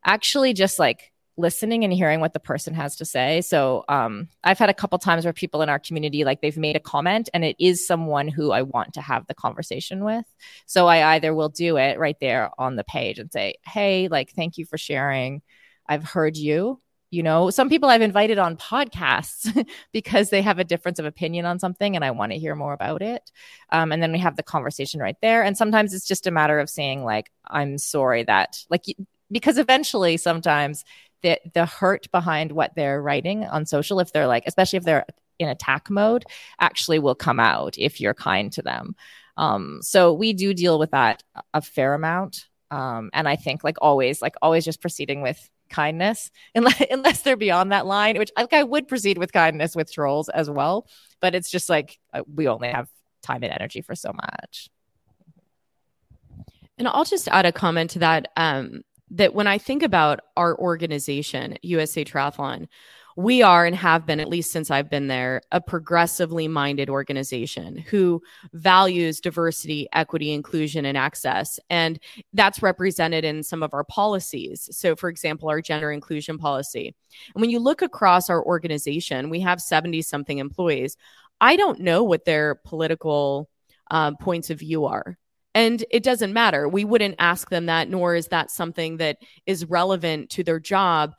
actually just like listening and hearing what the person has to say. So um, I've had a couple times where people in our community like they've made a comment and it is someone who I want to have the conversation with. So I either will do it right there on the page and say, "Hey, like thank you for sharing. I've heard you." You know, some people I've invited on podcasts because they have a difference of opinion on something and I want to hear more about it. Um, and then we have the conversation right there. And sometimes it's just a matter of saying, like, I'm sorry that, like, because eventually sometimes the the hurt behind what they're writing on social if they're like especially if they're in attack mode actually will come out if you're kind to them. Um, so we do deal with that a fair amount. Um, and i think like always like always just proceeding with kindness unless, unless they're beyond that line which like i would proceed with kindness with trolls as well. But it's just like uh, we only have time and energy for so much. And I'll just add a comment to that. Um, that when I think about our organization, USA Triathlon, we are and have been, at least since I've been there, a progressively minded organization who values diversity, equity, inclusion, and access. And that's represented in some of our policies. So, for example, our gender inclusion policy. And when you look across our organization, we have 70 something employees. I don't know what their political um, points of view are. And it doesn't matter. We wouldn't ask them that, nor is that something that is relevant to their job.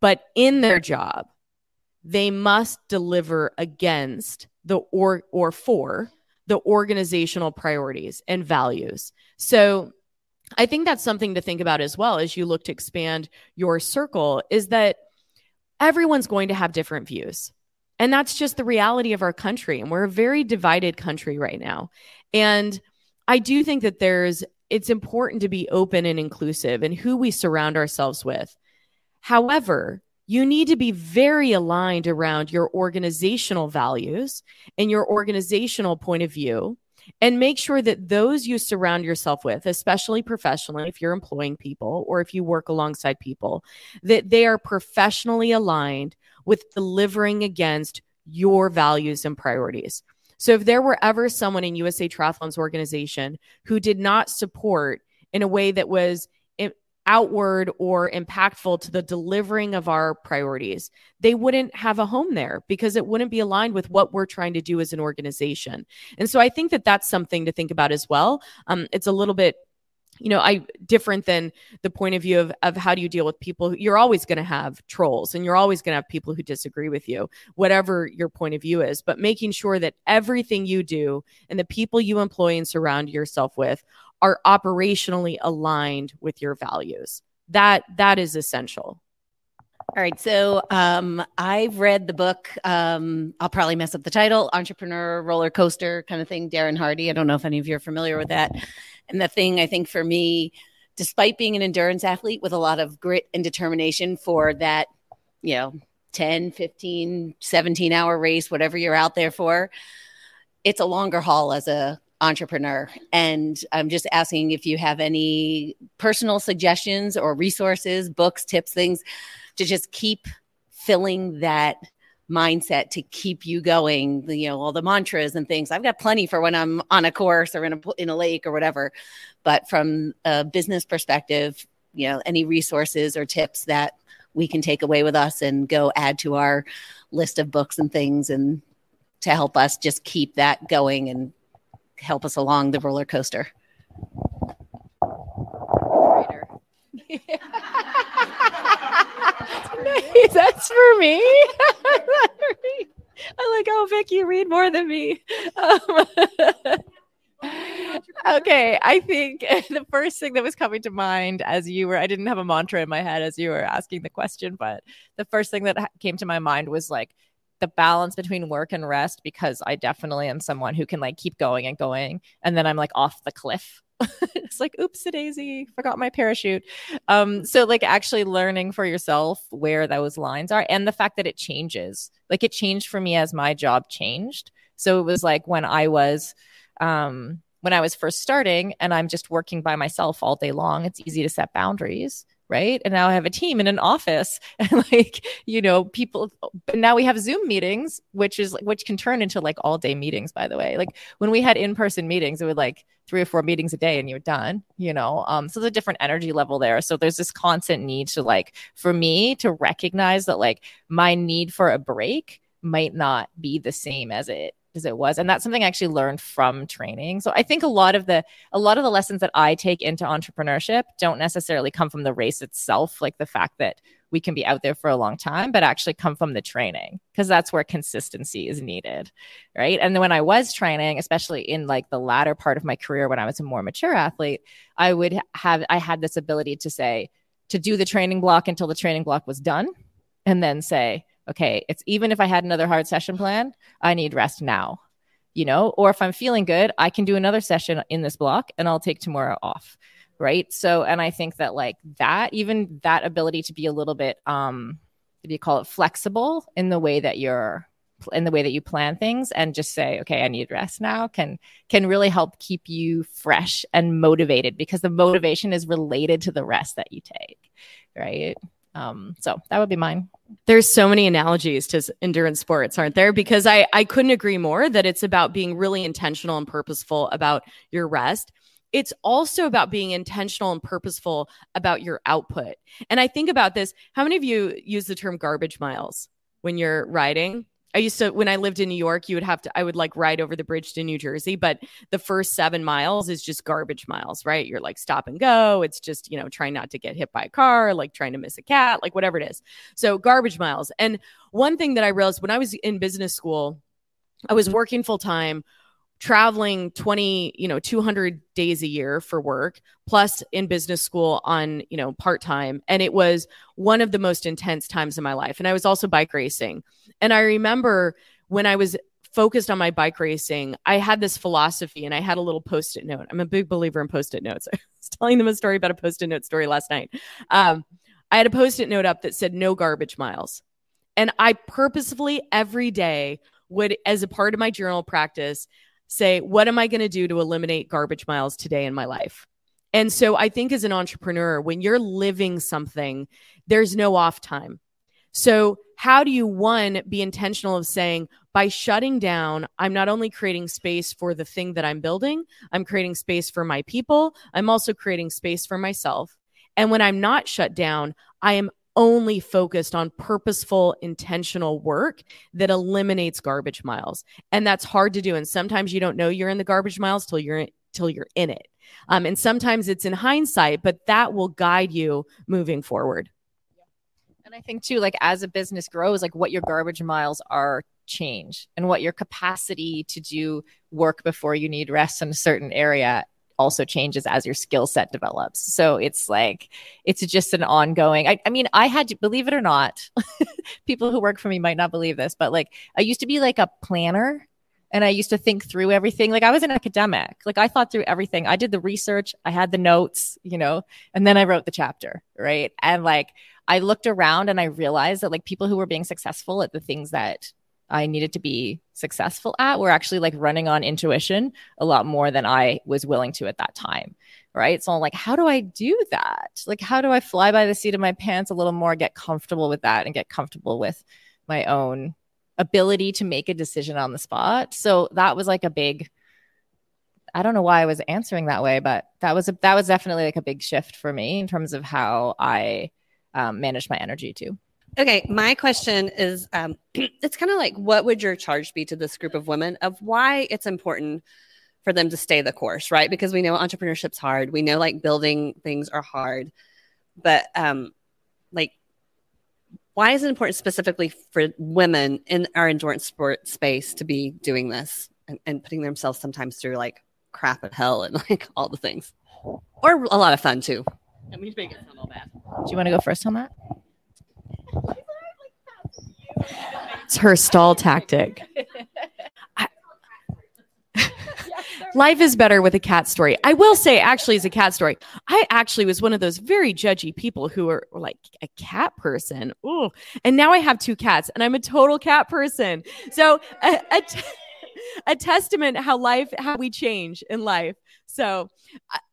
But in their job, they must deliver against the or or for the organizational priorities and values. So I think that's something to think about as well as you look to expand your circle is that everyone's going to have different views. And that's just the reality of our country. And we're a very divided country right now. And I do think that there's, it's important to be open and inclusive in who we surround ourselves with. However, you need to be very aligned around your organizational values and your organizational point of view and make sure that those you surround yourself with, especially professionally, if you're employing people or if you work alongside people, that they are professionally aligned with delivering against your values and priorities. So if there were ever someone in USA Triathlon's organization who did not support in a way that was outward or impactful to the delivering of our priorities, they wouldn't have a home there because it wouldn't be aligned with what we're trying to do as an organization. And so I think that that's something to think about as well. Um, it's a little bit you know i different than the point of view of, of how do you deal with people you're always going to have trolls and you're always going to have people who disagree with you whatever your point of view is but making sure that everything you do and the people you employ and surround yourself with are operationally aligned with your values. That that is essential. All right. So um, I've read the book. Um, I'll probably mess up the title Entrepreneur Roller Coaster kind of thing, Darren Hardy. I don't know if any of you are familiar with that. And the thing I think for me, despite being an endurance athlete with a lot of grit and determination for that, you know, 10, 15, 17 hour race, whatever you're out there for, it's a longer haul as a entrepreneur. And I'm just asking if you have any personal suggestions or resources, books, tips, things to just keep filling that mindset to keep you going you know all the mantras and things. I've got plenty for when i'm on a course or in a in a lake or whatever. But from a business perspective you know any resources or tips that we can take away with us and go add to our list of books and things and to help us just keep that going and help us along the roller coaster. That's for me. I'm like oh, Vic, you read more than me. Um, okay, I think the first thing that was coming to mind as you were, I didn't have a mantra in my head as you were asking the question, but the first thing that came to my mind was like the balance between work and rest because I definitely am someone who can like keep going and going and then I'm like off the cliff. it's like oops a daisy, forgot my parachute. Um so like actually learning for yourself where those lines are and the fact that it changes. Like it changed for me as my job changed. So it was like when I was um when I was first starting and I'm just working by myself all day long, it's easy to set boundaries right? And now I have a team in an office and like, you know, people but now we have Zoom meetings, which is which can turn into like all day meetings, by the way. Like when we had in-person meetings, it would like three or four meetings a day and you're done, you know. Um, so there's a different energy level there. So there's this constant need to like for me to recognize that like my need for a break might not be the same as it as it was and that's something i actually learned from training. So i think a lot of the a lot of the lessons that i take into entrepreneurship don't necessarily come from the race itself like the fact that we can be out there for a long time but actually come from the training because that's where consistency is needed right? And when i was training especially in like the latter part of my career when i was a more mature athlete i would have i had this ability to say to do the training block until the training block was done and then say okay, it's even if I had another hard session plan, I need rest now, you know, or if I'm feeling good, I can do another session in this block and I'll take tomorrow off. Right. So, and I think that like that, even that ability to be a little bit, um, do you call it flexible in the way that you're in the way that you plan things and just say okay i need rest now can can really help keep you fresh and motivated because the motivation is related to the rest that you take right um, so that would be mine. There's so many analogies to endurance sports, aren't there? Because I, I couldn't agree more that it's about being really intentional and purposeful about your rest. It's also about being intentional and purposeful about your output. And I think about this how many of you use the term garbage miles when you're riding? I used to when I lived in New York, you would have to I would like ride over the bridge to New Jersey, but the first 7 miles is just garbage miles, right? You're like stop and go. It's just, you know, trying not to get hit by a car, like trying to miss a cat, like whatever it is. So garbage miles. And one thing that I realized when I was in business school, I was working full time traveling 20 you know 200 days a year for work plus in business school on you know part time and it was one of the most intense times in my life. And i was also bike racing. And i remember when i was focused on my bike racing i had this philosophy and i had a little post-it note. I'm a big believer in post-it notes. I was telling them a story about a post-it note story last night. Um, i had a post-it note up that said no garbage miles. And i purposefully every day would as a part of my journal practice say, what am I going to do to eliminate garbage miles today in my life? And so I think as an entrepreneur, when you're living something, there's no off time. So, how do you, one, be intentional of saying, by shutting down, I'm not only creating space for the thing that I'm building, I'm creating space for my people, I'm also creating space for myself. And when I'm not shut down, I am only focused on purposeful, intentional work that eliminates garbage miles. And that's hard to do. And sometimes you don't know you're in the garbage miles till you're in, till you're in it. Um, and sometimes it's in hindsight, but that will guide you moving forward. And I think too, like as a business grows, like what your garbage miles are change and what your capacity to do work before you need rest in a certain area also changes as your skill set develops. So it's like, it's just an ongoing. I, I mean, I had to believe it or not, people who work for me might not believe this, but like I used to be like a planner and I used to think through everything. Like I was an academic. Like I thought through everything. I did the research, I had the notes, you know, and then I wrote the chapter, right? And like I looked around and I realized that like people who were being successful at the things that I needed to be successful at were actually like running on intuition a lot more than I was willing to at that time. Right. So I'm like, how do I do that? Like, how do I fly by the seat of my pants a little more, get comfortable with that and get comfortable with my own ability to make a decision on the spot? So that was like a big, I don't know why I was answering that way, but that was a, that was definitely like a big shift for me in terms of how I um, managed my energy too. Okay, my question is um, it's kind of like what would your charge be to this group of women of why it's important for them to stay the course, right? Because we know entrepreneurship's hard. We know like building things are hard. But um like why is it important specifically for women in our endurance sport space to be doing this and, and putting themselves sometimes through like crap and hell and like all the things? Or a lot of fun too. I mean, make it sound all bad. Do you want to go first on that? It's her stall tactic. Life is better with a cat story. I will say, actually, as a cat story, I actually was one of those very judgy people who were, were like a cat person. Ooh. And now I have two cats and I'm a total cat person. So, a, a, t- a testament how life, how we change in life. So,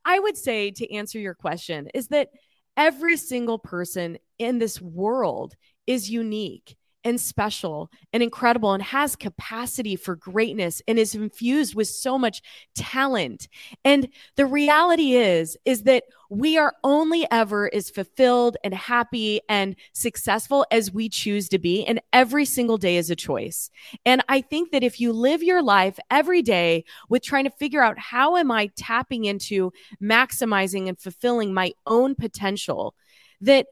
I would say to answer your question is that every single person in this world is unique and special and incredible and has capacity for greatness and is infused with so much talent. And the reality is is that we are only ever as fulfilled and happy and successful as we choose to be and every single day is a choice. And I think that if you live your life every day with trying to figure out how am I tapping into maximizing and fulfilling my own potential that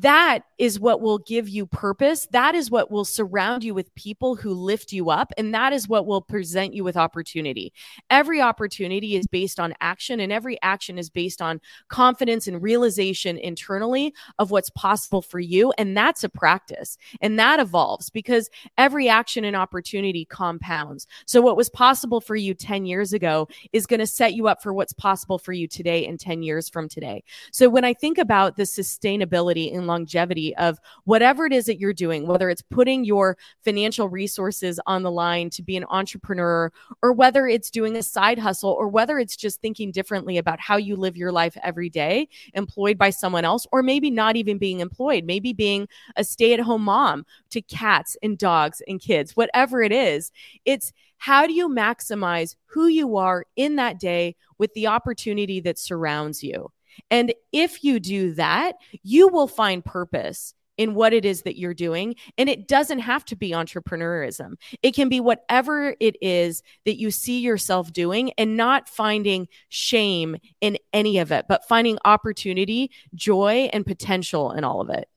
that is what will give you purpose. That is what will surround you with people who lift you up. And that is what will present you with opportunity. Every opportunity is based on action, and every action is based on confidence and realization internally of what's possible for you. And that's a practice. And that evolves because every action and opportunity compounds. So, what was possible for you 10 years ago is going to set you up for what's possible for you today and 10 years from today. So, when I think about the sustainability in longevity of whatever it is that you're doing, whether it's putting your financial resources on the line to be an entrepreneur, or whether it's doing a side hustle, or whether it's just thinking differently about how you live your life every day, employed by someone else, or maybe not even being employed, maybe being a stay at home mom to cats and dogs and kids, whatever it is. It's how do you maximize who you are in that day with the opportunity that surrounds you? And if you do that, you will find purpose in what it is that you're doing. And it doesn't have to be entrepreneurism, it can be whatever it is that you see yourself doing and not finding shame in any of it, but finding opportunity, joy, and potential in all of it.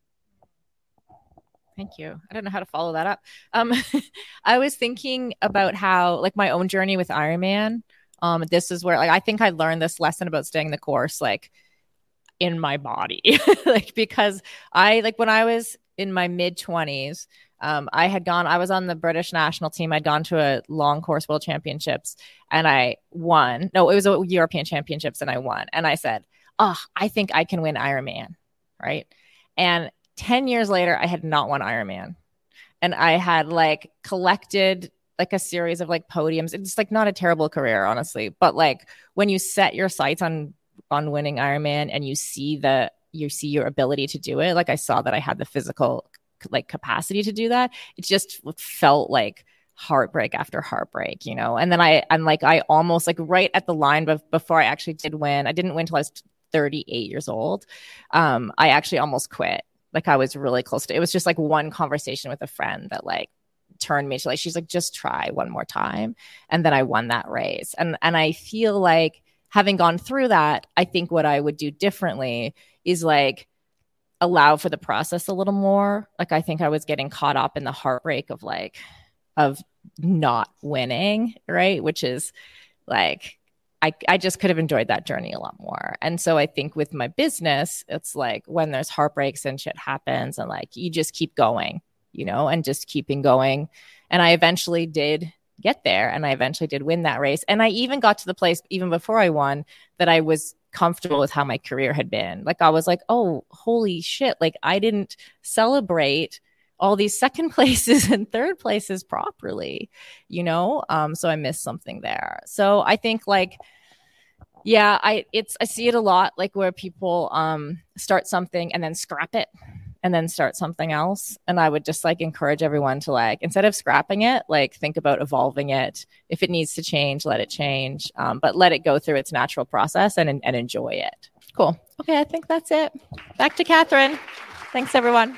Thank you. I don't know how to follow that up. Um, I was thinking about how, like, my own journey with Ironman. Um, this is where, like, I think I learned this lesson about staying the course, like, in my body, like, because I, like, when I was in my mid twenties, um, I had gone, I was on the British national team. I'd gone to a long course world championships and I won. No, it was a European championships and I won. And I said, Oh, I think I can win Ironman. Right. And 10 years later, I had not won Ironman. And I had like collected like a series of like podiums. It's like not a terrible career, honestly. But like when you set your sights on on winning Ironman and you see the you see your ability to do it, like I saw that I had the physical like capacity to do that. It just felt like heartbreak after heartbreak, you know. And then I I'm like I almost like right at the line but before I actually did win. I didn't win till I was 38 years old. Um, I actually almost quit like I was really close to it was just like one conversation with a friend that like turned me to like she's like just try one more time and then I won that race and and I feel like having gone through that I think what I would do differently is like allow for the process a little more like I think I was getting caught up in the heartbreak of like of not winning right which is like I, I just could have enjoyed that journey a lot more. And so I think with my business, it's like when there's heartbreaks and shit happens, and like you just keep going, you know, and just keeping going. And I eventually did get there and I eventually did win that race. And I even got to the place, even before I won, that I was comfortable with how my career had been. Like I was like, oh, holy shit. Like I didn't celebrate all these second places and third places properly, you know? Um, so I missed something there. So I think like, yeah, I it's I see it a lot like where people um start something and then scrap it and then start something else. And I would just like encourage everyone to like instead of scrapping it, like think about evolving it. If it needs to change, let it change. Um, but let it go through its natural process and and enjoy it. Cool. Okay, I think that's it. Back to Catherine. Thanks everyone.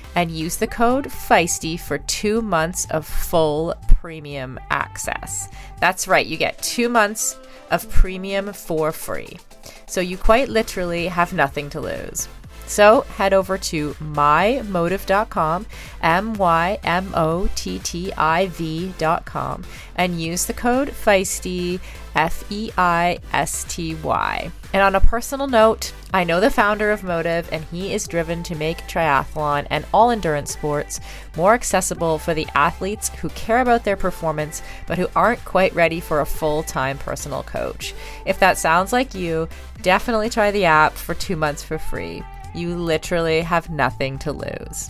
and use the code FEISTY for two months of full premium access. That's right, you get two months of premium for free. So you quite literally have nothing to lose. So head over to mymottiv.com, M Y M O T T I V.com, and use the code FEISTY, F E I S T Y. And on a personal note, I know the founder of MOTTIV, and he is driven to make triathlon and all endurance sports more accessible for the athletes who care about their performance but who aren't quite ready for a full time personal coach. If that sounds like you, definitely try the app for two months for free. You literally have nothing to lose.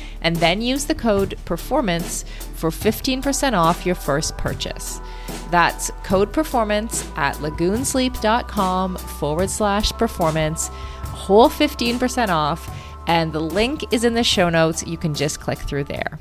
and then use the code PERFORMANCE for 15% off your first purchase. That's code PERFORMANCE at lagoonsleep.com forward slash performance, whole 15% off, and the link is in the show notes. You can just click through there.